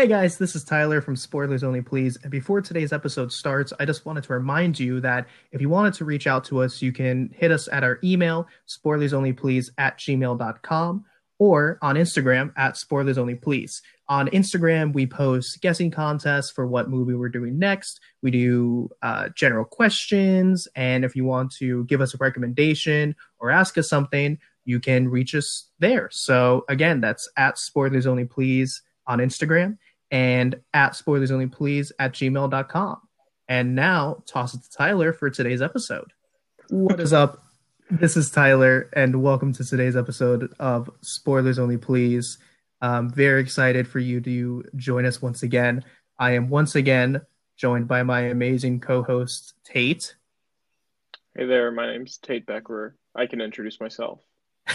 Hey guys, this is Tyler from Spoilers Only Please. And before today's episode starts, I just wanted to remind you that if you wanted to reach out to us, you can hit us at our email, spoilersonlyplease at gmail.com, or on Instagram at spoilersonlyplease. On Instagram, we post guessing contests for what movie we're doing next. We do uh, general questions. And if you want to give us a recommendation or ask us something, you can reach us there. So again, that's at spoilers only please on Instagram and at spoilers only please at gmail.com. And now toss it to Tyler for today's episode. What is up? This is Tyler, and welcome to today's episode of Spoilers Only Please. I'm very excited for you to join us once again. I am once again joined by my amazing co host, Tate. Hey there, my name's Tate Becker. I can introduce myself.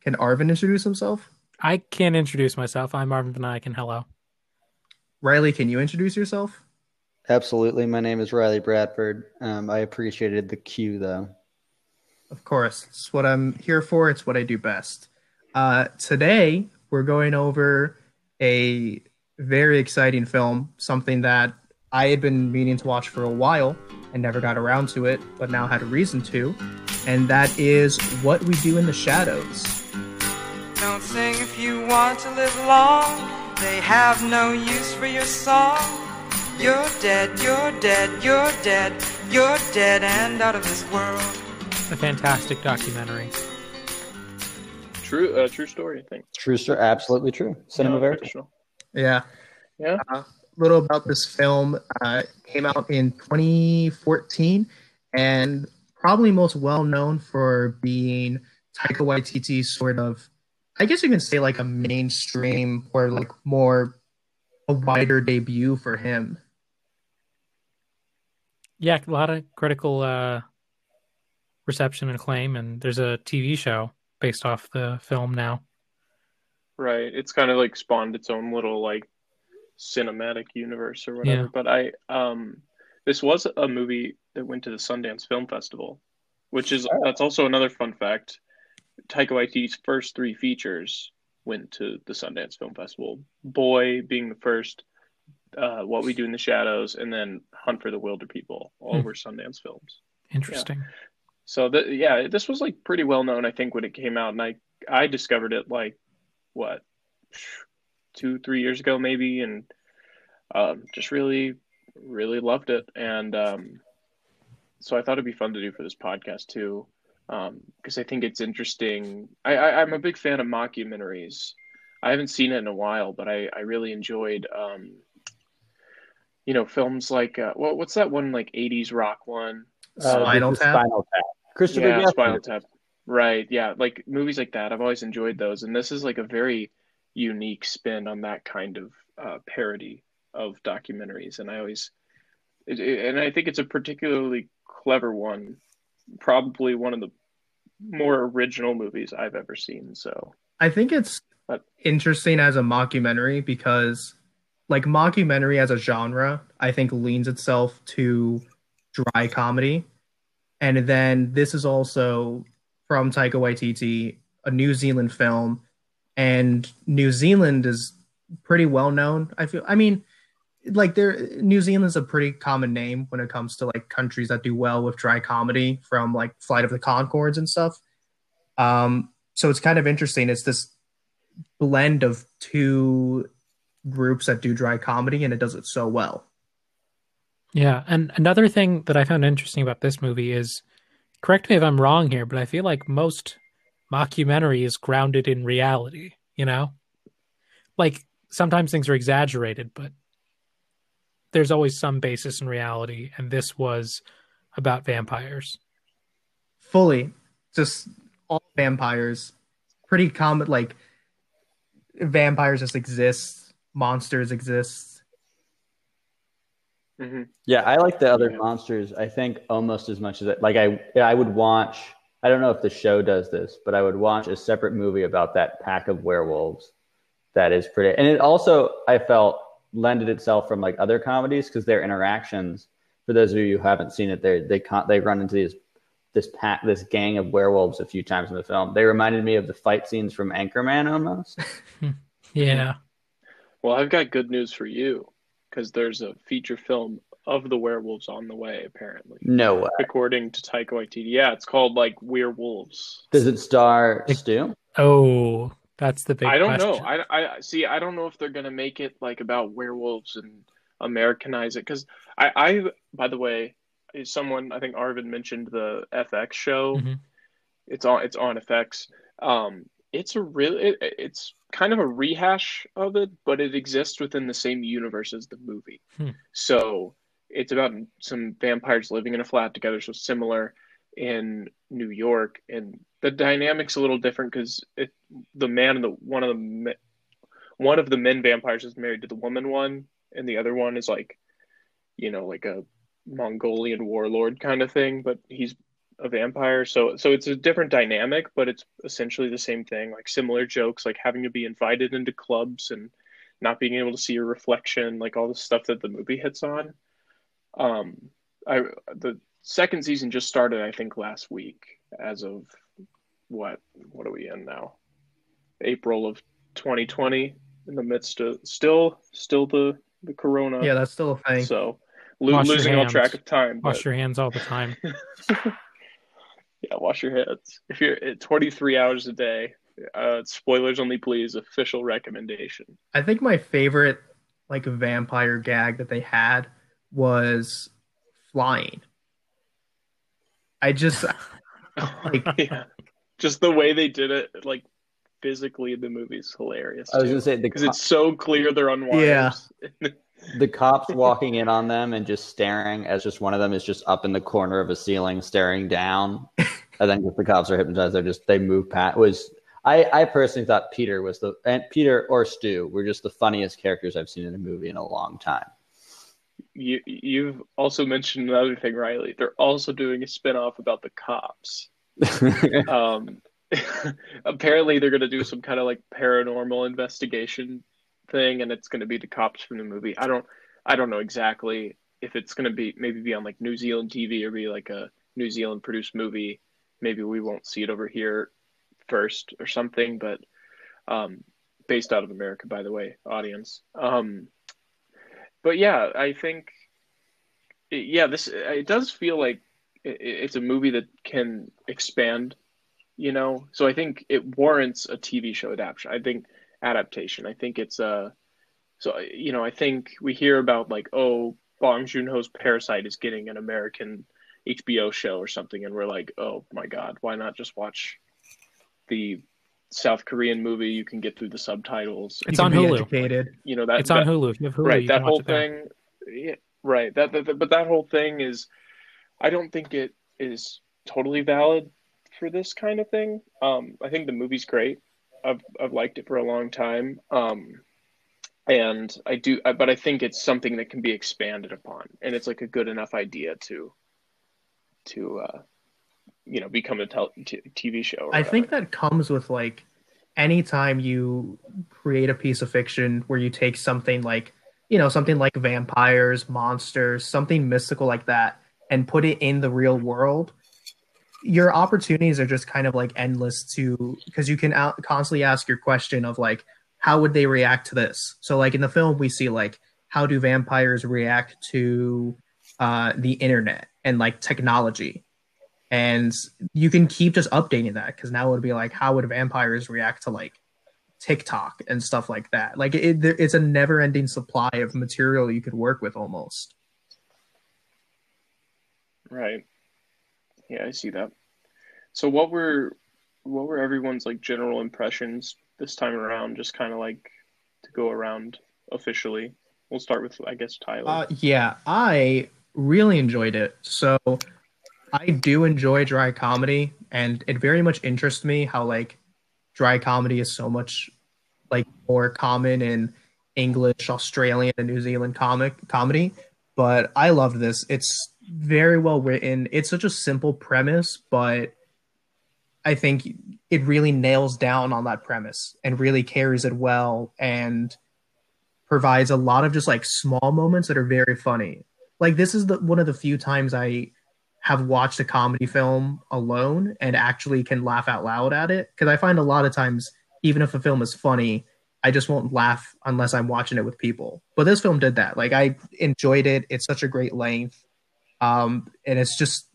Can Arvin introduce himself? I can't introduce myself. I'm Arvin Van Eyck, and hello. Riley, can you introduce yourself? Absolutely. My name is Riley Bradford. Um, I appreciated the cue, though. Of course. It's what I'm here for. It's what I do best. Uh, today, we're going over a very exciting film, something that I had been meaning to watch for a while and never got around to it, but now had a reason to. And that is What We Do in the Shadows. Don't sing if you want to live long. They have no use for your song. You're dead, you're dead, you're dead, you're dead and out of this world. A fantastic documentary. True, uh, true story. I think. True story. Absolutely true. Cinema Yeah, verite. fictional. Yeah. Yeah. A little about this film. Uh, came out in 2014 and probably most well known for being Taika Waititi's sort of, I guess you can say like a mainstream or like more a wider debut for him. Yeah, a lot of critical uh, reception and acclaim, and there's a TV show based off the film now. Right. It's kind of like spawned its own little like cinematic universe or whatever. Yeah. But I um this was a movie that went to the Sundance Film Festival, which is that's also another fun fact. Taika Waititi's first three features went to the Sundance Film Festival. Boy being the first, uh, What We Do in the Shadows, and then Hunt for the Wilderpeople. All Hmm. were Sundance films. Interesting. So the, yeah, this was like pretty well known, I think, when it came out, and I I discovered it like what two three years ago maybe, and um, just really really loved it, and um, so I thought it'd be fun to do for this podcast too, because I think it's interesting. I, I I'm a big fan of mockumentaries. I haven't seen it in a while, but I I really enjoyed. Um, you know, films like uh, what what's that one like '80s rock one? Uh, Spinal Tap? Spinal Tap. Christopher yeah, Guest. Spinal Tap. Right. Yeah. Like movies like that. I've always enjoyed those. And this is like a very unique spin on that kind of uh, parody of documentaries. And I always, it, it- and I think it's a particularly clever one. Probably one of the Hmm. more original movies I've ever seen. So, I think it's But- interesting as a mockumentary because, like, mockumentary as a genre, I think leans itself to dry comedy. And then this is also from Taika Waititi, a New Zealand film. And New Zealand is pretty well known. I feel, I mean, like there New Zealand's a pretty common name when it comes to like countries that do well with dry comedy from like Flight of the Conchords and stuff. Um, so it's kind of interesting. It's this blend of two groups that do dry comedy, and it does it so well. Yeah, and another thing that I found interesting about this movie is, correct me if I'm wrong here, but I feel like most mockumentary is grounded in reality. You know, like sometimes things are exaggerated, but there's always some basis in reality, and this was about vampires. Fully, just all vampires, pretty common. Like vampires just exist, monsters exist. mhm. Yeah, I like the other Yeah. monsters. I think almost as much as it, like I I would watch. I don't know if the show does this, but I would watch a separate movie about that pack of werewolves. That is pretty, and it also I felt lended itself from like other comedies because their interactions. For those of you who haven't seen it, they they con- they run into these this pack this gang of werewolves a few times in the film. They reminded me of the fight scenes from Anchorman almost. Yeah, Well, I've got good news for you because there's a feature film of the werewolves on the way, apparently, No way. according to Taika Waititi. Yeah, it's called like Werewolves. Does it star Stu? Oh, that's the big I don't question. know. I, I see. I don't know if they're gonna make it like about werewolves and Americanize it because I, I, by the way, is someone I think Arvin mentioned the FX show. Mhm. It's on. It's on FX. Um, it's a really. It, it's kind of a rehash of it, but it exists within the same universe as the movie. Hmm. So it's about some vampires living in a flat together, so similar in New York, and the dynamic's a little different because the man the one of the one of the men vampires is married to the woman one, and the other one is like, you know, like a Mongolian warlord kind of thing, but he's a vampire. So so it's a different dynamic, but it's essentially the same thing. Like similar jokes, like having to be invited into clubs and not being able to see your reflection, like all the stuff that the movie hits on. Um, I the second season just started, I think, last week. As of what what are we in now? April of 2020, in the midst of still still the the corona. Yeah, that's still a thing. So lo- losing all track of time. Wash but- your hands all the time. yeah, wash your hands. If you're at 23 hours a day, uh, spoilers only, please. Official recommendation. I think my favorite like vampire gag that they had was flying. I just like yeah, just the way they did it, like physically the movie's is hilarious. I was gonna say because co- it's so clear they're on wires. Yeah. the cops walking in on them and just staring as just one of them is just up in the corner of a ceiling staring down, and then if the cops are hypnotized, they're just they move past. Was I I personally thought Peter was the and Peter or Stu were just the funniest characters I've seen in a movie in a long time. You you've also mentioned another thing, Riley. They're also doing a spin-off about the cops. um, apparently they're going to do some kind of like paranormal investigation thing and it's going to be the cops from the movie i don't i don't know exactly if it's going to be maybe be on like new zealand tv or be like a new zealand produced movie maybe we won't see it over here first or something but um based out of america by the way audience um but yeah i think yeah this it does feel like it's a movie that can expand you know? So i think it warrants a tv show adaptation i think adaptation. I think it's uh so you know i think we hear about like oh bong joon-ho's parasite is getting an american hbo show or something and we're like oh my god why not just watch the south korean movie you can get through the subtitles It's on Hulu. Educated. you know that It's on Hulu. If you have Hulu, right you that can whole it thing yeah, right that, that, that- but that whole thing is i don't think it is totally valid for this kind of thing um i think the movie's great i've i've liked it for a long time um and i do I- but i think it's something that can be expanded upon and it's like a good enough idea to to uh you know become a tel- t- tv show or I whatever. think that comes with like anytime you create a piece of fiction where you take something like, you know, something like vampires, monsters, something mystical like that, and put it in the real world, your opportunities are just kind of like endless to because you can out, constantly ask your question of like, how would they react to this? So, like in the film, we see like, how do vampires react to uh, the internet and like technology? And you can keep just updating that because now it would be like how would vampires react to like tiktok and stuff like that like it, it's a never ending supply of material you could work with almost Right. Yeah, I see that. So what were what were everyone's like general impressions this time around? Just kind of like to go around officially. We'll start with I guess Tyler. uh, yeah i really enjoyed it so i do enjoy dry comedy and it very much interests me how like dry comedy is so much like more common in english australian and new zealand comic comedy but i loved this. It's very well written. It's such a simple premise but i think it really nails down on that premise and really carries it well and provides a lot of just like small moments that are very funny. Like this is the one of the few times i have watched a comedy film alone and actually can laugh out loud at it because i find a lot of times even if a film is funny I just won't laugh unless I'm watching it with people. But this film did that. Like I enjoyed it. It's such a great length. Um, and it's just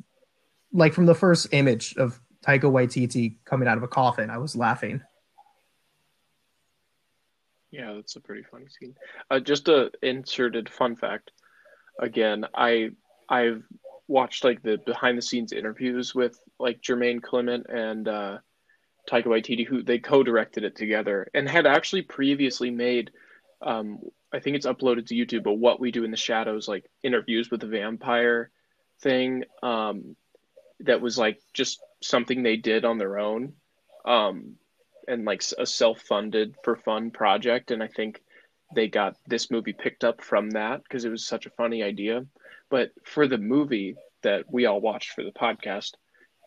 like from the first image of Taika Waititi coming out of a coffin, I was laughing. Yeah, that's a pretty funny scene. Uh, just a inserted fun fact. Again, I I've watched like the behind the scenes interviews with like Jermaine Clement and uh, Taika Waititi, who they co-directed it together and had actually previously made. Um, I think it's uploaded to YouTube, but what we do in the shadows, like interviews with the vampire thing, um, that was like just something they did on their own, um, and like a self-funded for fun project. And I think they got this movie picked up from that because it was such a funny idea. But for the movie that we all watched for the podcast,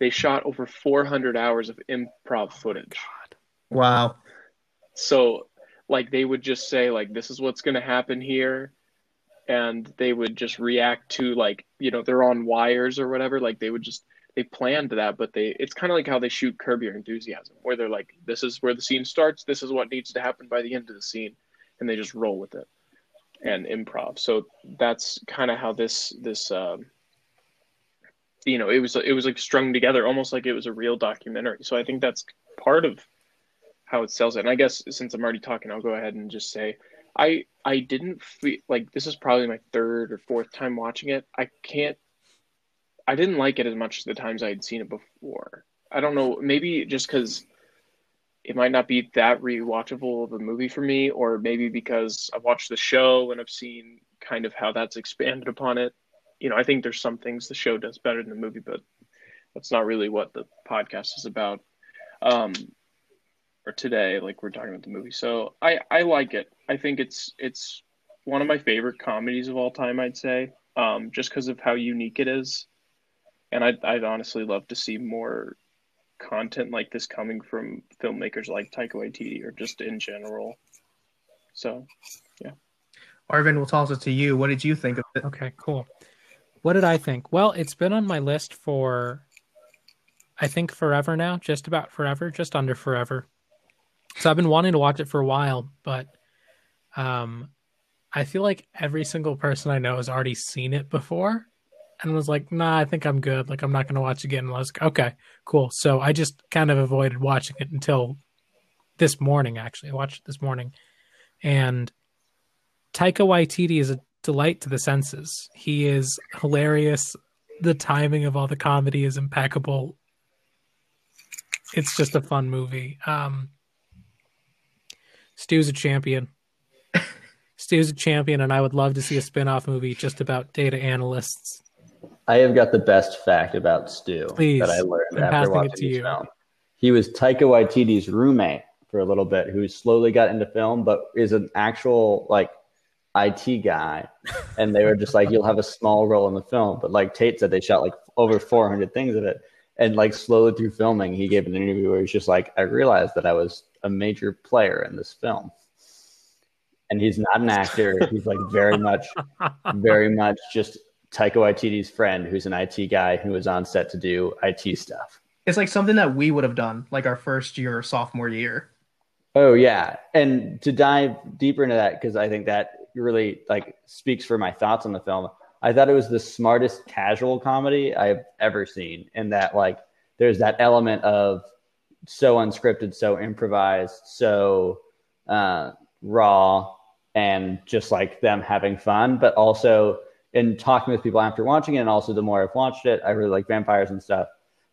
they shot over 400 hours of improv oh footage. Wow. So, like, they would just say, like, this is what's going to happen here. And they would just react to, like, you know, they're on wires or whatever. Like, they would just, they planned that, but they, it's kind of like how they shoot Curb Your Enthusiasm, where they're like, this is where the scene starts. This is what needs to happen by the end of the scene. And they just roll with it and improv. So that's kind of how this, this, um, you know it was it was like strung together almost like it was a real documentary. So i think that's part of how it sells it. And i guess since i'm already talking i'll go ahead and just say i i didn't feel like this is probably my third or fourth time watching it. I can't i didn't like it as much as the times i had seen it before. I don't know maybe just because it might not be that rewatchable of a movie for me or maybe because i've watched the show and i've seen kind of how that's expanded upon it you know, I think there's some things the show does better than the movie, but that's not really what the podcast is about. Um, or today, like we're talking about the movie. So I, I like it. I think it's it's one of my favorite comedies of all time. I'd say, um, just because of how unique it is, and I'd I'd honestly love to see more content like this coming from filmmakers like Taika Waititi or just in general. So, yeah. Arvin, we'll toss it to you. What did you think of it? Okay, cool. What did I think? Well, it's been on my list for I think forever now, just about forever, just under forever. So I've been wanting to watch it for a while, but um I feel like every single person I know has already seen it before and was like, nah, I think I'm good. Like I'm not gonna watch again. And I was like, okay, cool. So I just kind of avoided watching it until this morning, actually. I watched it this morning. And Taika Waititi is a delight to the senses. He is hilarious. The timing of all the comedy is impeccable. It's just a fun movie. Um, Stu's a champion. Stu's a champion, and I would love to see a spin-off movie just about data analysts. I have got the best fact about Stu Please, that I learned after watching this you. film. He was Taika Waititi's roommate for a little bit, who slowly got into film, but is an actual like IT guy. And they were just like, "You'll have a small role in the film," but like Tate said, they shot like over 400 things of it. And like slowly through filming, he gave an interview where he's just like, "I realized that I was a major player in this film." And he's not an actor. He's like very much, very much just Taika Waititi's friend, who's an IT guy who was on set to do IT stuff. It's like something that we would have done like our first year or sophomore year. Oh yeah, and to dive deeper into that because I think that really like speaks for my thoughts on the film. I thought it was the smartest casual comedy I've ever seen, and that like there's that element of so unscripted, so improvised, so uh, raw, and just like them having fun, but also in talking with people after watching it, and also the more I've watched it, I really like vampires and stuff.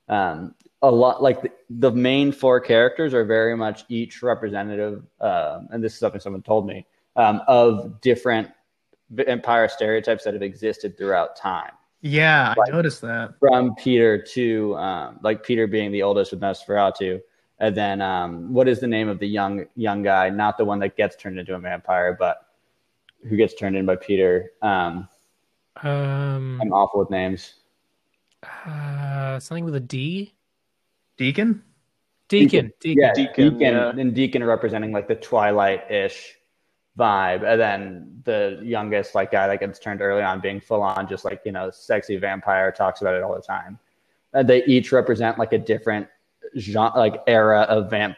Um, a lot like the, the main four characters are very much each representative, um, and this is something someone told me um, of different vampire stereotypes that have existed throughout time. Yeah, Like- I noticed that. From Peter to um, like Peter being the oldest with Nosferatu, and then um, what is the name of the young young guy? Not the one that gets turned into a vampire, but who gets turned in by Peter. Um, I'm awful with names. uh, something with a D. Deacon? Deacon. Deacon. Yeah, Deacon, Deacon, yeah. and Deacon representing like the Twilight-ish vibe, and then the youngest like guy that gets turned early on being full on just like you know sexy vampire talks about it all the time. And they each represent like a different genre, like era of vamp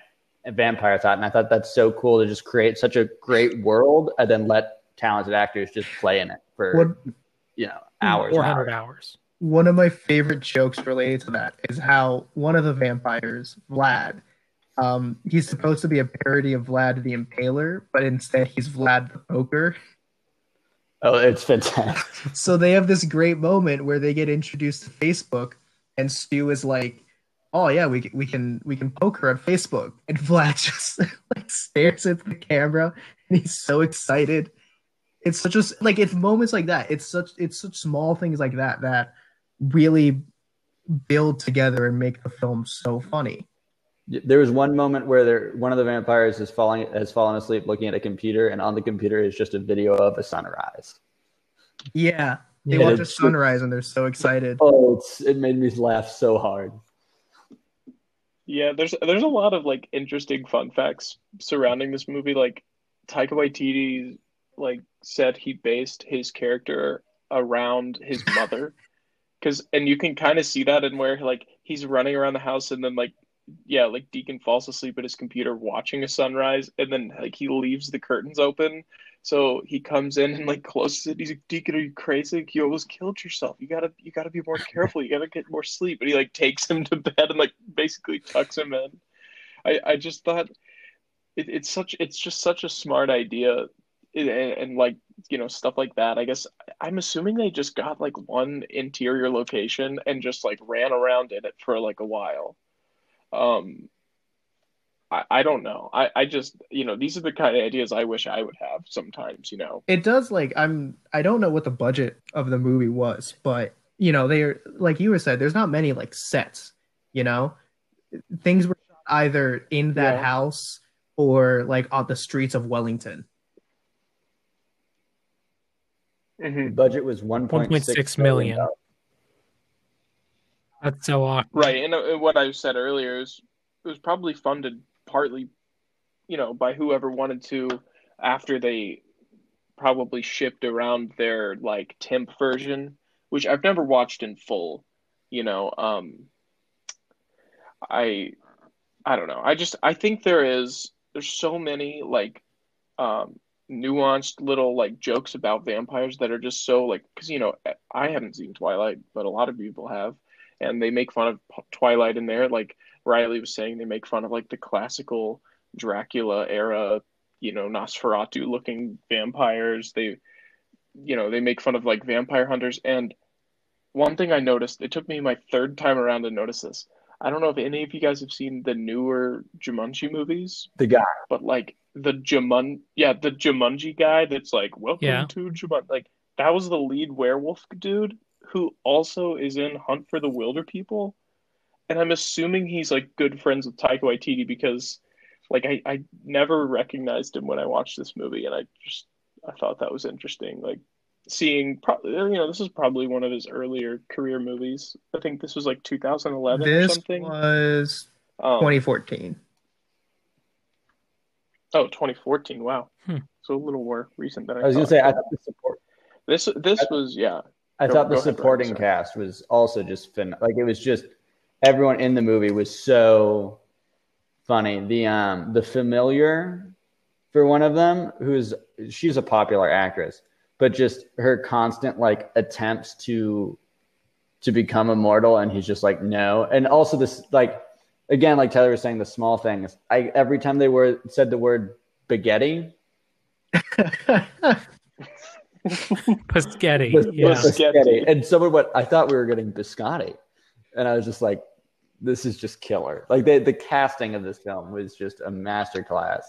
vampire thought, and I thought that's so cool to just create such a great world and then let talented actors just play in it for What you know hours. and Four hundred hours. hours. one of my favorite jokes related to that is how one of the vampires, Vlad, um, he's supposed to be a parody of Vlad the Impaler, but instead he's Vlad the Poker. Oh, it's fantastic. So they have this great moment where they get introduced to Facebook, and Stu is like, "Oh yeah, we can, we can we can poker on Facebook," and Vlad just like stares at the camera, and he's so excited. It's such a like it's moments like that. It's such it's such small things like that that really build together and make the film so funny. There was one moment where there, one of the vampires is falling has fallen asleep looking at a computer, and on the computer is just a video of a sunrise. Yeah, they Yeah, watch a sunrise and they're so excited. Oh, it's, it made me laugh so hard. Yeah, there's there's a lot of like interesting fun facts surrounding this movie. Like Taika Waititi like said he based his character around his mother, because and you can kind of see that in where like he's running around the house and then like yeah like Deacon falls asleep at his computer watching a sunrise and then like he leaves the curtains open. So he comes in and like closes it. He's like, Deacon, are you crazy? You almost killed yourself. You gotta, you gotta be more careful. You gotta get more sleep. And he like takes him to bed and like basically tucks him in. I, I just thought it, it's such, it's just such a smart idea, and, and like you know stuff like that. I guess I'm assuming they just got like one interior location and just like ran around in it for like a while. Um, I, I don't know. I, I just, you know, these are the kind of ideas I wish I would have sometimes, you know. It does like I'm I don't know what the budget of the movie was, but you know, they're like you were said, there's not many like sets, you know? Things were shot either in that Yeah. house or like on the streets of Wellington. The budget was one point 1.6 six million. million. That's so awkward. Right. And uh, what I said earlier is it was probably funded partly, you know, by whoever wanted to after they probably shipped around their like temp version, which I've never watched in full, you know. Um I I don't know. I just I think there is there's so many like um nuanced little like jokes about vampires that are just so like because you know I haven't seen Twilight, but a lot of people have, and they make fun of Twilight in there. Like Riley was saying, they make fun of like the classical Dracula era, you know, Nosferatu looking vampires. They, you know, they make fun of like vampire hunters. And one thing I noticed, it took me my third time around to notice this. I don't know if any of you guys have seen the newer Jumanji movies, The guy. but like the Jumun, yeah, the Jumanji guy that's like, welcome Yeah. to Jumanji. Like that was the lead werewolf dude who also is in Hunt for the Wilderpeople, and I'm assuming he's like good friends with Taika Waititi because, like, I I never recognized him when I watched this movie, and I just I thought that was interesting. Like seeing, pro- you know, this is probably one of his earlier career movies. I think this was like 2011 or This something. was Um, 2014. Oh, 2014. Wow. Hmm. So a little more recent than I, I was gonna say I thought the support. this this was yeah. I Go- thought the go ahead, supporting cast was also just fin. Like it was just everyone in the movie was so funny. The um the familiar for one of them, who's she's a popular actress, but just her constant like attempts to to become immortal, and he's just like no. And also this like again, like Tyler was saying, the small things. I every time they were said the word spaghetti, Paschetti. Yeah. biscotti. And someone what I thought we were getting biscotti. And I was just like, this is just killer. Like the the casting of this film was just a masterclass.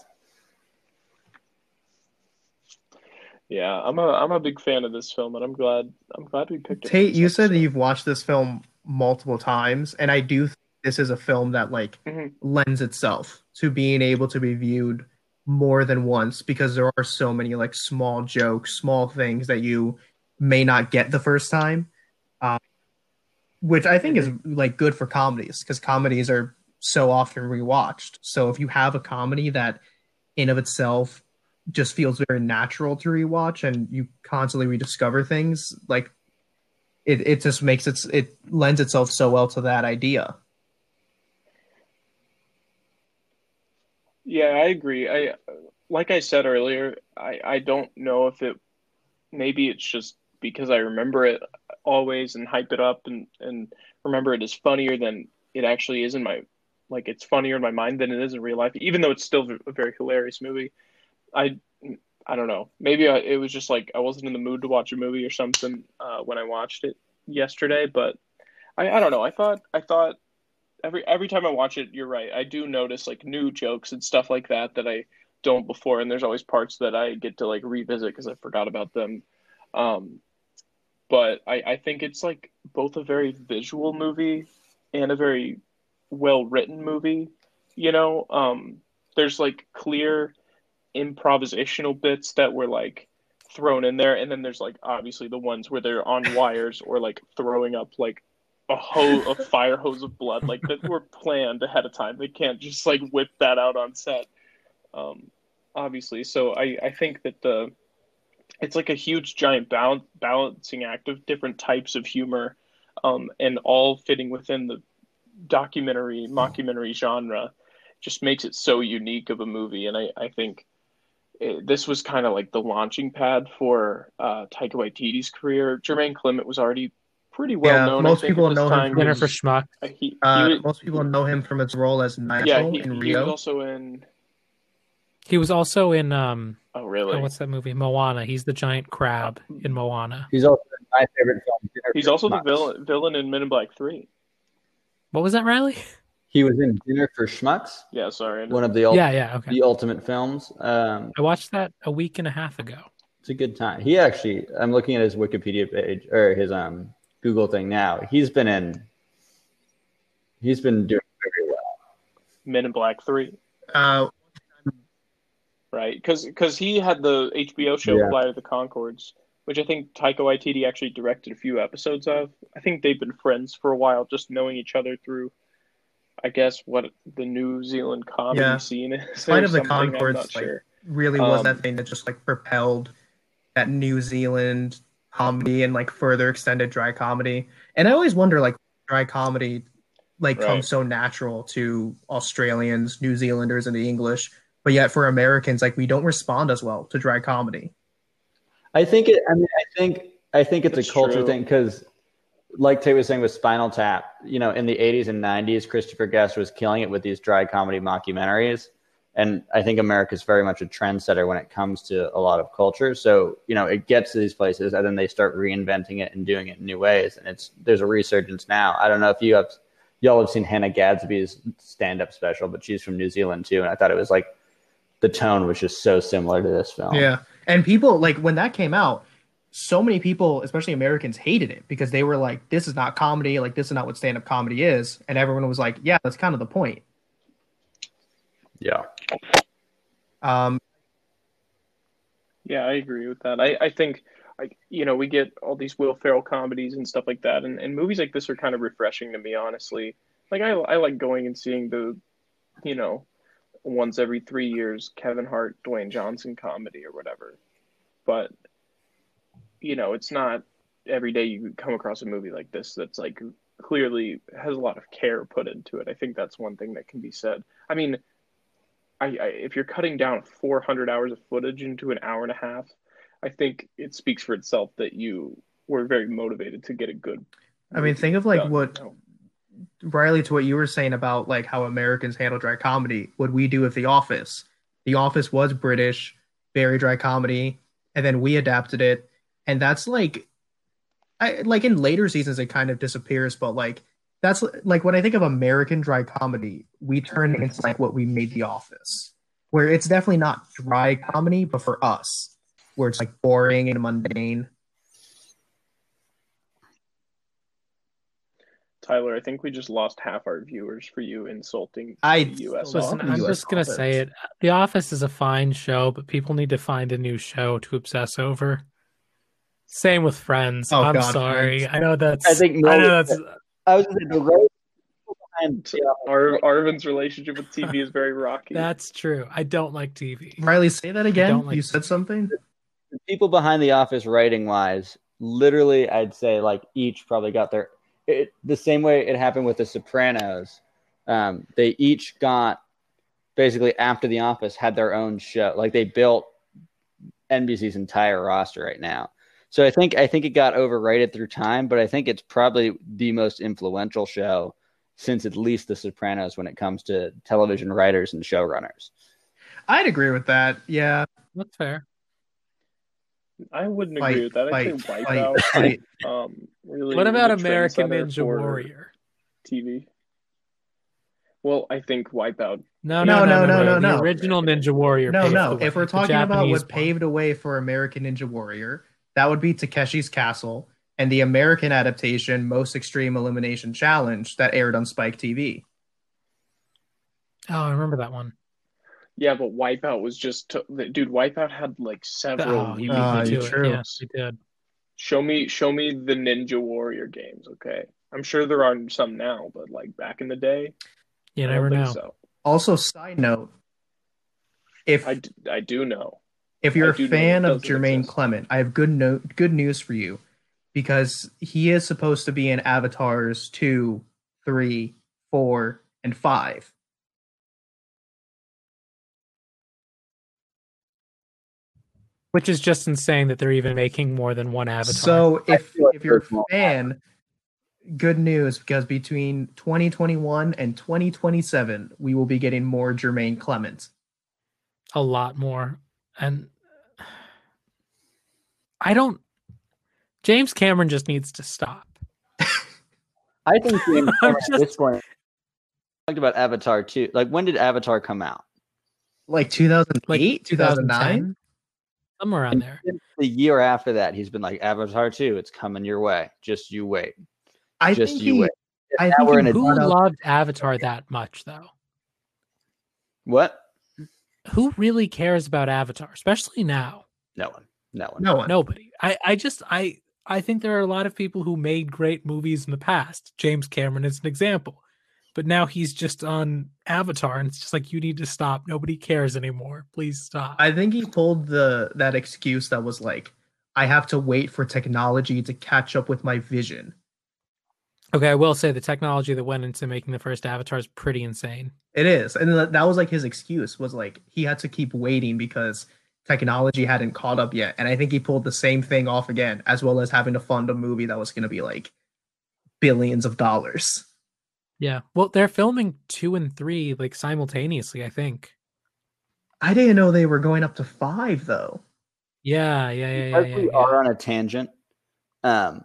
Yeah, I'm a I'm a big fan of this film, and I'm glad I'm glad we picked it. Tate, you said that you've watched this film multiple times, and I do think this is a film that like Mhm. lends itself to being able to be viewed more than once because there are so many like small jokes, small things that you may not get the first time, um, which I think is like good for comedies because comedies are so often rewatched. So if you have a comedy that in of itself just feels very natural to rewatch and you constantly rediscover things like it, it just makes it it lends itself so well to that idea Yeah, I agree. I like I said earlier, I I don't know if it maybe it's just because I remember it always and hype it up and and remember it as funnier than it actually is in my like it's funnier in my mind than it is in real life even though it's still a very hilarious movie. I I don't know. Maybe I, it was just like I wasn't in the mood to watch a movie or something uh, when I watched it yesterday, but I I don't know. I thought I thought every every time I watch it, you're right. I do notice like new jokes and stuff like that that I don't before, and there's always parts that I get to like revisit because I forgot about them. Um, but I, I think it's like both a very visual movie and a very well written movie. You know, um, there's like clear improvisational bits that were like thrown in there, and then there's like obviously the ones where they're on wires or like throwing up like a hose, a fire hose of blood, like that were planned ahead of time. They can't just like whip that out on set. Um, obviously, so I I think that the it's like a huge giant balancing act of different types of humor, um, and all fitting within the documentary mockumentary genre. Just makes it so unique of a movie, and I I think. It, this was kind of like the launching pad for uh, Taika Waititi's career. Jermaine Clement was already pretty well Yeah, known. most people know him time. from Dinner He for Schmuck. uh, he, he Uh, was- most people know him from his role as Nigel yeah, he, in he Rio. was also in. He was also in um Oh, oh, really? what's that movie? Moana. He's the giant crab in Moana. He's also in my favorite film. Dinner He's for also the villain villain in Men in Black Three. What was that, Riley? He was in Dinner for Schmucks, Yeah, sorry. one of the ult- Yeah, yeah, okay. the ultimate films. Um, I watched that a week and a half ago. it's a good time. He actually, I'm looking at his Wikipedia page or his um Google thing now. He's been in. He's been doing very well. Men in Black Three, Uh, right? Because he had the HBO show Yeah. Flight of the Conchords, which I think Taika Waititi actually directed a few episodes of. I think they've been friends for a while, just knowing each other through. I guess what the New Zealand comedy Yeah. scene is. Flight or of the something, I'm Conchords, not like, sure. really was Um, that thing that just like propelled that New Zealand comedy and like further extended dry comedy. And I always wonder like dry comedy like Right. comes so natural to Australians, New Zealanders, and the English, but yet for Americans, like we don't respond as well to dry comedy. I think it. I mean, I think I think it's That's a culture true. thing because, like Tate was saying with Spinal Tap, you know, in the '80s and '90s, Christopher Guest was killing it with these dry comedy mockumentaries, and I think America's very much a trendsetter when it comes to a lot of culture. So you know, it gets to these places, and then they start reinventing it and doing it in new ways, and it's there's a resurgence now. I don't know if you have y'all have seen Hannah Gadsby's stand-up special, but she's from New Zealand too, and I thought it was like the tone was just so similar to this film. Yeah. And people like when that came out, so many people, especially Americans, hated it because they were like, this is not comedy, like this is not what stand up comedy is. And everyone was like, Yeah, that's kind of the point. yeah. Um Yeah, I agree with that. I, I think, like, you know, we get all these Will Ferrell comedies and stuff like that, and, and movies like this are kind of refreshing to me, honestly. Like, I, I like going and seeing the, you know, once every three years Kevin Hart, Dwayne Johnson comedy or whatever. But, you know, it's not every day you come across a movie like this that's like clearly has a lot of care put into it. I think that's one thing that can be said. I mean, I, I if you're cutting down 400 hours of footage into an hour and a half, I think it speaks for itself that you were very motivated to get a good. I mean think of like done, what? Riley to what you were saying about like how Americans handle dry comedy. What we do with The Office. The Office was British, very dry comedy, and then we adapted it. And that's like I like in later seasons it kind of disappears, but like that's like when I think of American dry comedy, we turn into like what we made The Office. Where it's definitely not dry comedy, but for us, where it's like boring and mundane. Tyler, I think we just lost half our viewers for you insulting I the U.S. Listen, Listen, I'm US just gonna say it. The Office is a fine show, but people need to find a new show to obsess over. Same with Friends. Oh, I'm God, sorry. Friends. I know that's. I think I know no- that's. I was gonna say the road behind yeah, Ar- Arvin's relationship with TV is very rocky. That's true. I don't like TV. Riley, say that again. don't like- you said something? the people behind the office writing wise, literally, I'd say like each probably got their it, the same way it happened with the Sopranos. Um, they each got basically after The Office had their own show. Like they built NBC's entire roster right now. So I think I think it got overrated through time, but I think it's probably the most influential show since at least The Sopranos when it comes to television writers and showrunners. I'd agree with that. Yeah. That's fair. I wouldn't Fight, agree with that. I fight, think Wipeout fight. um, really. What about American Ninja Warrior? TV? Well, I think Wipeout. No, No, no, no, no, no, no, no, The original Ninja Warrior. No, no. If we're talking about what paved the way for American Ninja Warrior, that would be Takeshi's Castle and the American adaptation Most Extreme Elimination Challenge that aired on Spike TV. Oh, I remember that one. Yeah, but Wipeout was just to, dude. Wipeout had like several. Oh, you Uh, beat me to true. it. Yeah, games. did. Show me, show me the Ninja Warrior games. Okay, I'm sure there are some now, but like back in the day, You I never don't know. so. Also, side note, if I, d- I do know. If you're I a do know fan of doesn't Jermaine exist. Clement, I have good no- good news for you because he is supposed to be in Avatars 2, 3, 4, and 5. Which is just insane that they're even making more than one avatar. So if like if you're a fan, good news because between 2021 and 2027, we will be getting more Jermaine Clement. a lot more. And I don't. James Cameron just needs to stop. I think James I'm Cameron at this point talked about Avatar too. Like when did Avatar come out? Like 2008, 2009, somewhere around And there. the year after that, he's been like Avatar 2, it's coming your way. Just you wait. I Just think you he, wait. I Now think we're in Who brought loved Avatar that much, though? What? Who really cares about Avatar, especially now? No one. No one. no one. Nobody. I, I just, I, I think there are a lot of people who made great movies in the past. James Cameron is an example, but now he's just on Avatar, and it's just like you need to stop. Nobody cares anymore. Please stop. I think he pulled the that excuse that was like, I have to wait for technology to catch up with my vision. Okay, I will say the technology that went into making the first Avatar is pretty insane. It is, and that, that was like his excuse was like he had to keep waiting because technology hadn't caught up yet. And I think he pulled the same thing off again, as well as having to fund a movie that was going to be like billions of dollars. Yeah. Well, they're filming two and three like simultaneously, I think. I didn't know they were going up to five though. Yeah, yeah, yeah, yeah. Yeah, we yeah. are on a tangent. Um,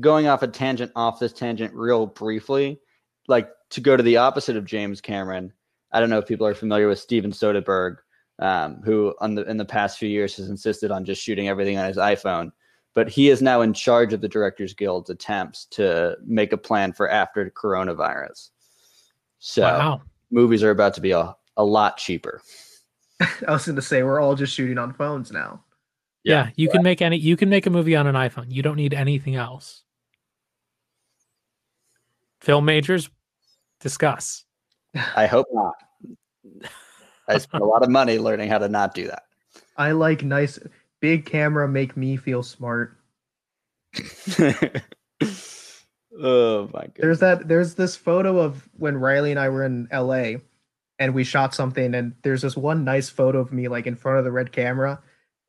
going off a tangent, off this tangent, real briefly, like to go to the opposite of James Cameron. I don't know if people are familiar with Steven Soderbergh, um, who on the in the past few years has insisted on just shooting everything on his iPhone. But he is now in charge of the Directors Guild's attempts to make a plan for after coronavirus. So Wow. movies are about to be a, a lot cheaper. I was going to say we're all just shooting on phones now. Yeah, you can make any you can make a movie on an iPhone. You don't need anything else. Film majors, discuss. I hope not. I spent a lot of money learning how to not do that. I like nice big camera make me feel smart. oh my god. There's that there's this photo of when Riley and I were in LA and we shot something and there's this one nice photo of me like in front of the red camera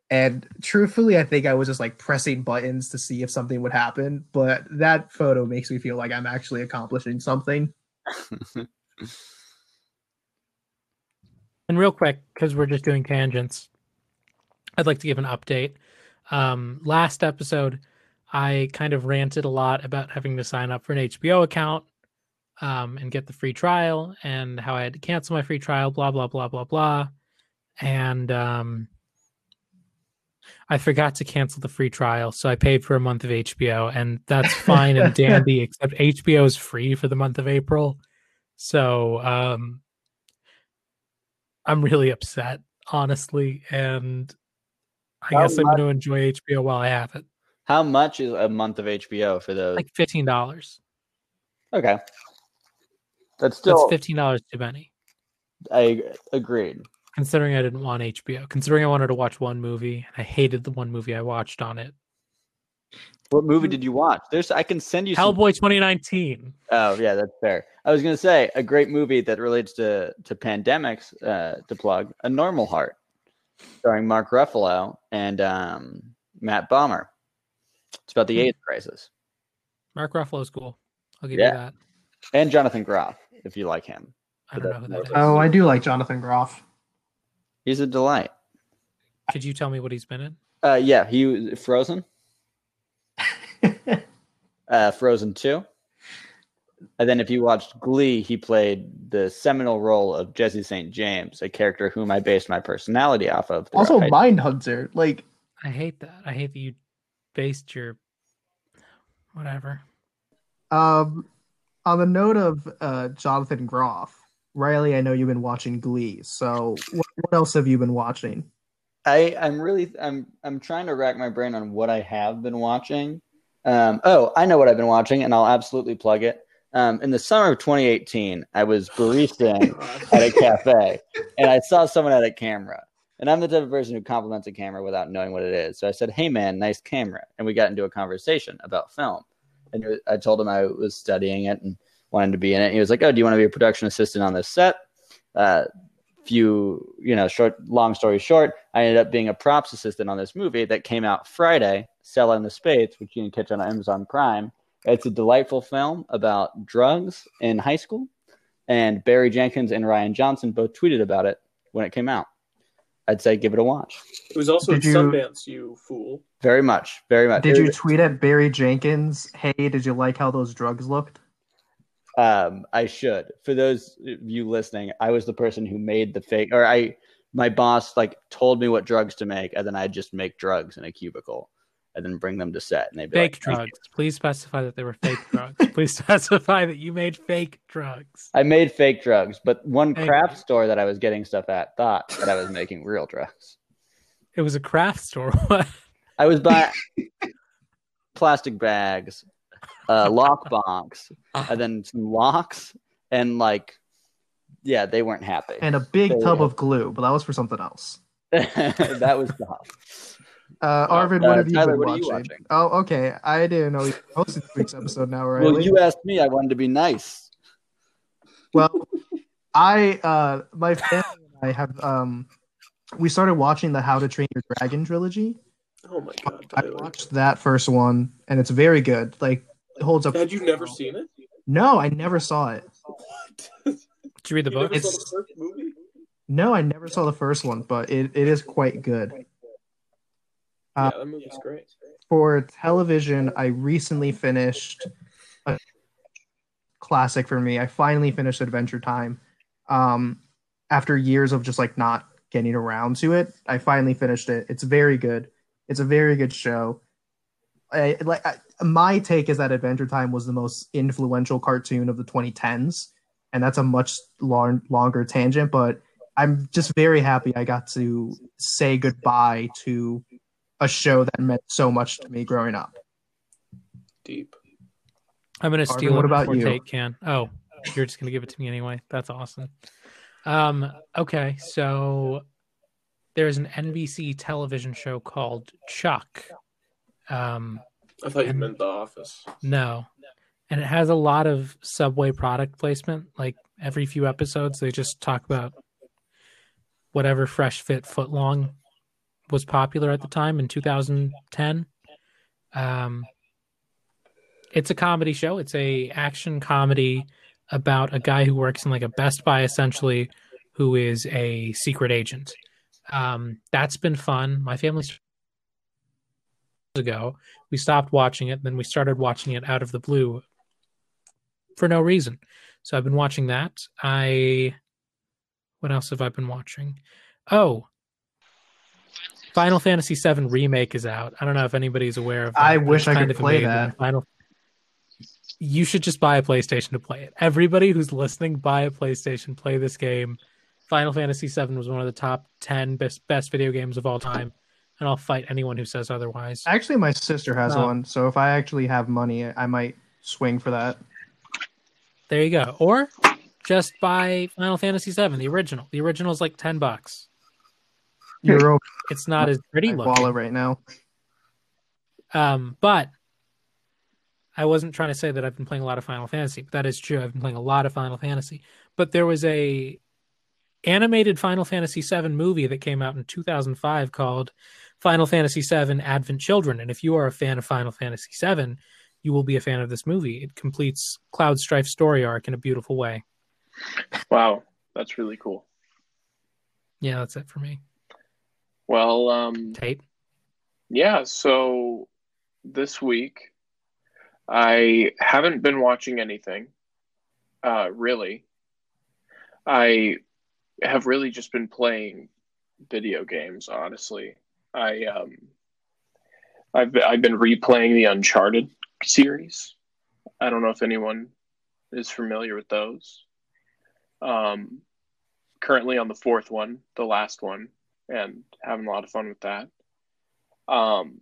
and truthfully I think I was just like pressing buttons to see if something would happen but that photo makes me feel like I'm actually accomplishing something. And real quick, because we're just doing tangents, I'd like to give an update. Um, last episode, I kind of ranted a lot about having to sign up for an HBO account um, and get the free trial, and how I had to cancel my free trial, blah blah blah blah blah. And um, I forgot to cancel the free trial, so I paid for a month of HBO, and that's fine and dandy. Except HBO is free for the month of April, so um, I'm really upset, honestly, and I How guess I'm going to enjoy HBO while I have it. How much is a month of HBO for those? Like fifteen dollars. okay. That's That's still fifteen dollars too many. I agreed. Considering I didn't want HBO, considering I wanted to watch one movie, and I hated the one movie I watched on it. What movie did you watch? There's I can send you some Hellboy 2019. Oh yeah, that's fair. I was gonna say a great movie that relates to to pandemics uh, to plug a Normal Heart, starring Mark Ruffalo and um, Matt Bomer. It's about the Hmm. AIDS crisis Mark Ruffalo's cool. I'll give Yeah. you that. and Jonathan Groff if you like him. I don't know who that is. Oh, I do like Jonathan Groff. He's a delight. Could you tell me what he's been in? Uh, yeah, he was Frozen, uh, Frozen Two, and then if you watched Glee, he played the seminal role of Jesse St. James, a character whom I based my personality off of. also, high Mindhunter. Like, I hate that. I hate that you based your whatever. um, on the note of uh, Jonathan Groff, Riley, I know you've been watching Glee. So, what, what else have you been watching? I I'm really I'm I'm trying to rack my brain on what I have been watching. Um, oh, I know what I've been watching, and I'll absolutely plug it. Um, in the summer of 2018, I was baristaing at a cafe, and I saw someone had a camera. And I'm the type of person who compliments a camera without knowing what it is. So I said, "Hey, man, nice camera," and we got into a conversation about film. And I told him I was studying it and wanted to be in it. He was like, "Oh, do you want to be a production assistant on this set?" Uh, few, you know, short, long story short, I ended up being a props assistant on this movie that came out Friday, Selah and the Spades, which you can catch on Amazon Prime. It's a delightful film about drugs in high school, and Barry Jenkins and Rian Johnson both tweeted about it when it came out. I'd say give it a watch. It was also Did in you- Sundance, you fool. Very much, very much. Did It you was- tweet at Barry Jenkins? Hey, did you like how those drugs looked? Um, I should. For those of you listening, I was the person who made the fake, or I, my boss like told me what drugs to make, and then I'd just make drugs in a cubicle, and then bring them to set, and they'd be Fake like, drugs. Please specify that they were fake drugs. Please specify that you made fake drugs. I made fake drugs, but one craft store that I was getting stuff at thought that I was making real drugs. It was a craft store. What? I was buying plastic bags, uh, lock box, and then some locks, and like, yeah, they weren't happy. And a big There you tub go. of glue, but that was for something else. that was tough. Uh, Arvin, Uh, what have you Tyler, been what are you watching? watching? Oh, okay. I didn't know you hosted this week's episode now, Riley. Well, you asked me. I wanted to be nice. Well, I uh my family and I have um we started watching the How to Train Your Dragon trilogy. Oh my god, I watched that first one and it's very good. Like it holds up. Had you never seen it? No, I never saw it. What? Did you read the You never book? saw It's- the first movie? No, I never saw the first one, but it, it is quite good. Uh, yeah, that movie's great. For television, I recently finished a classic for me. I finally finished Adventure Time. Um, after years of just like not getting around to it, I finally finished it. It's very good. It's a very good show. I, like I, my take is that Adventure Time was the most influential cartoon of the 2010s, and that's a much long, longer tangent. But I'm just very happy I got to say goodbye to a show that meant so much to me growing up. Deep. I'm gonna Arvin, steal what about before you? Tate can. Oh, you're just gonna give it to me anyway. That's awesome. Um, okay, so there's an NBC television show called Chuck. Um, I thought you And- meant The Office. no, and it has a lot of Subway product placement. Like every few episodes, they just talk about whatever fresh fit footlong was popular at the time in 2010. Um, it's a comedy show. It's a action comedy about a guy who works in like a Best Buy essentially, who is a secret agent. Um, that's been fun. My family ago we stopped watching it, then we started watching it out of the blue for no reason. So I've been watching that. I what else have I been watching? Oh, Final Fantasy VII remake is out. I don't know if anybody's aware of. That. I wish I could play that. Final. You should just buy a PlayStation to play it. Everybody who's listening, buy a PlayStation, play this game. Final Fantasy VII was one of the top ten best best video games of all time, and I'll fight anyone who says otherwise. Actually, my sister has one, so if I actually have money, I might swing for that. There you go. Or just buy Final Fantasy VII, the original. The original is like ten bucks. You're It's not as pretty my looking. wallet right now. Um, but I wasn't trying to say that I've been playing a lot of Final Fantasy, but that is true. I've been playing a lot of Final Fantasy. But there was a animated Final Fantasy VII movie that came out in 2005 called Final Fantasy VII Advent Children. And if you are a fan of Final Fantasy VII, you will be a fan of this movie. It completes Cloud Strife's story arc in a beautiful way. Wow, that's really cool. Yeah, that's it for me. Well, um, Tate. yeah. So this week, I haven't been watching anything. Uh, really, I have really just been playing video games. Honestly, I um, I've I've been replaying the Uncharted series. I don't know if anyone is familiar with those. Um, currently on the fourth one, the last one, and having a lot of fun with that. Um,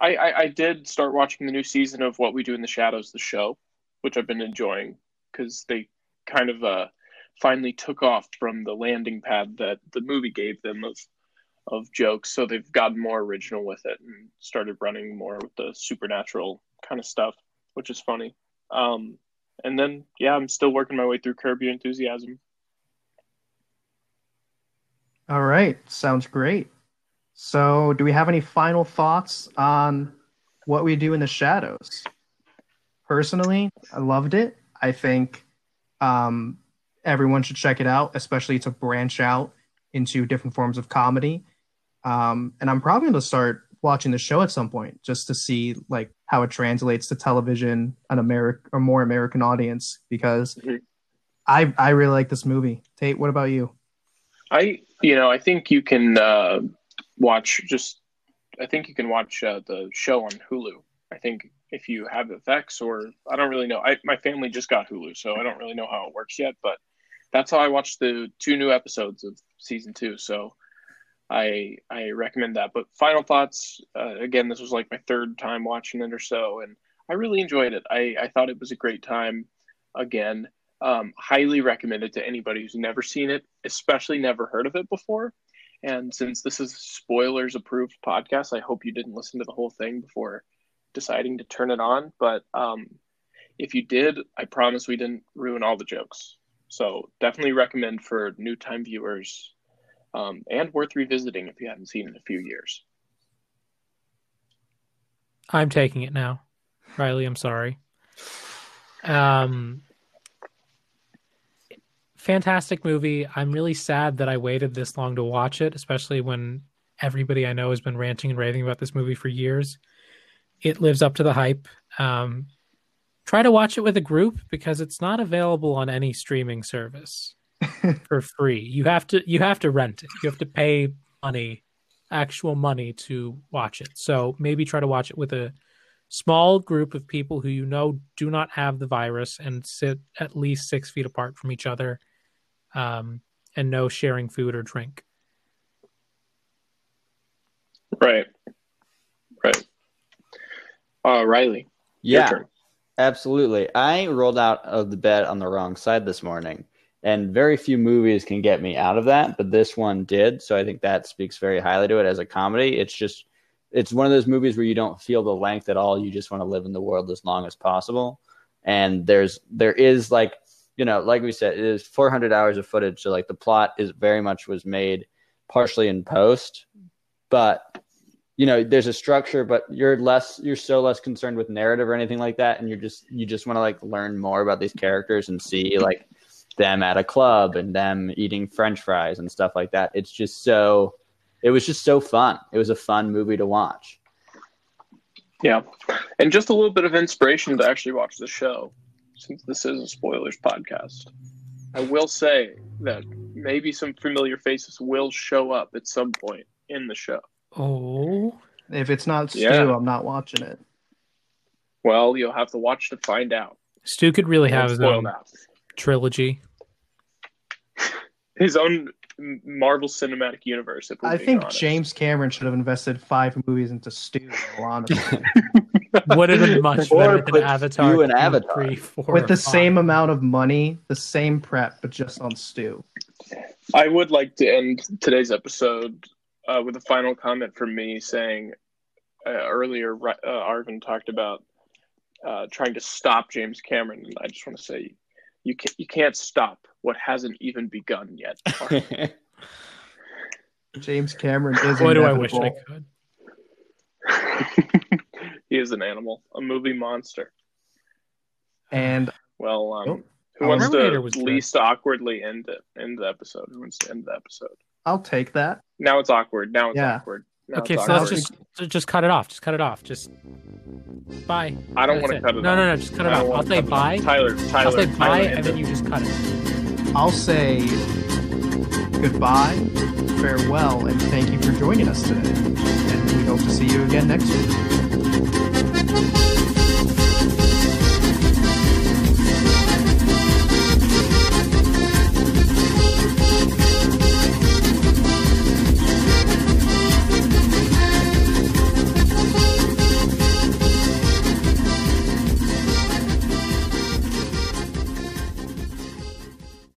I, I, I did start watching the new season of What We Do in the Shadows, the show, which I've been enjoying because they kind of uh, finally took off from the landing pad that the movie gave them of of jokes. So they've gotten more original with it and started running more with the supernatural kind of stuff, which is funny. Um, and then, yeah, I'm still working my way through Curb Your Enthusiasm. All right, sounds great. So, do we have any final thoughts on what we do in the shadows? Personally, I loved it. I think um, everyone should check it out, especially to branch out into different forms of comedy. Um, and I'm probably going to start watching the show at some point just to see like how it translates to television, an American or more American audience, because Mhm. I I really like this movie. Tate, what about you? I, you know, I think you can uh, watch just. I think you can watch uh, the show on Hulu. I think if you have FX or I don't really know. I my family just got Hulu, so I don't really know how it works yet. But that's how I watched the two new episodes of season two. So I I recommend that. But final thoughts. Uh, again, this was like my third time watching it or so, and I really enjoyed it. I I thought it was a great time. Again, um, highly recommend it to anybody who's never seen it, especially never heard of it before. And since this is spoilers approved podcast, I hope you didn't listen to the whole thing before deciding to turn it on. But um, if you did, I promise we didn't ruin all the jokes. So definitely recommend for new time viewers um, and worth revisiting if you haven't seen in a few years. I'm taking it now. Riley, I'm sorry. Um fantastic movie. I'm really sad that I waited this long to watch it, especially when everybody I know has been ranting and raving about this movie for years. It lives up to the hype. Um try to watch it with a group because it's not available on any streaming service for free. You have to you have to rent it. You have to pay money, actual money to watch it. So maybe try to watch it with a small group of people who you know do not have the virus and sit at least six feet apart from each other um, and no sharing food or drink. Right. Right. Uh, Riley, your Yeah, turn. absolutely. I rolled out of the bed on the wrong side this morning, and very few movies can get me out of that, but this one did. So I think that speaks very highly to it as a comedy. It's just, it's one of those movies where you don't feel the length at all. You just want to live in the world as long as possible. And there's, there is like, you know, like we said, it is 400 hours of footage. So like the plot is very much was made partially in post, but you know there's a structure but you're less you're so less concerned with narrative or anything like that and you're just you just want to like learn more about these characters and see like them at a club and them eating french fries and stuff like that it's just so it was just so fun it was a fun movie to watch Yeah. And just a little bit of inspiration to actually watch the show, since this is a spoilers podcast. I will say that maybe some familiar faces will show up at some point in the show. Oh, If it's not Stu, Yeah. I'm not watching it. Well, you'll have to watch to find out. Stu could really Won't have his own that. Trilogy. His own Marvel Cinematic Universe. If I think honest. James Cameron should have invested five movies into Stu. in all honesty. Would have been much better than Avatar. Stu in two, Avatar. three, four, with the and same amount of money, the same prep, but just on Stu. I would like to end today's episode uh, with a final comment from me saying, uh, earlier, uh, Arvin talked about uh, trying to stop James Cameron, and I just want to say, you can't you can't stop what hasn't even begun yet. James Cameron is. Boy, do I wish. I could. he is an animal, a movie monster. And Well, um, Oh, who wants to was good. least awkwardly end it? End the episode. Who wants to end the episode? I'll take that. Now it's awkward. Now it's Yeah. awkward. Now Okay, so let's just so just cut it off. Just cut it off. Just bye. I don't want to cut it. No, off. no, no. No, just cut it I don't off. I'll say cut it off. bye. Tyler, Tyler, I'll say bye, Tyler, and then you just cut it. I'll say goodbye, farewell, and thank you for joining us today. And we hope to see you again next week.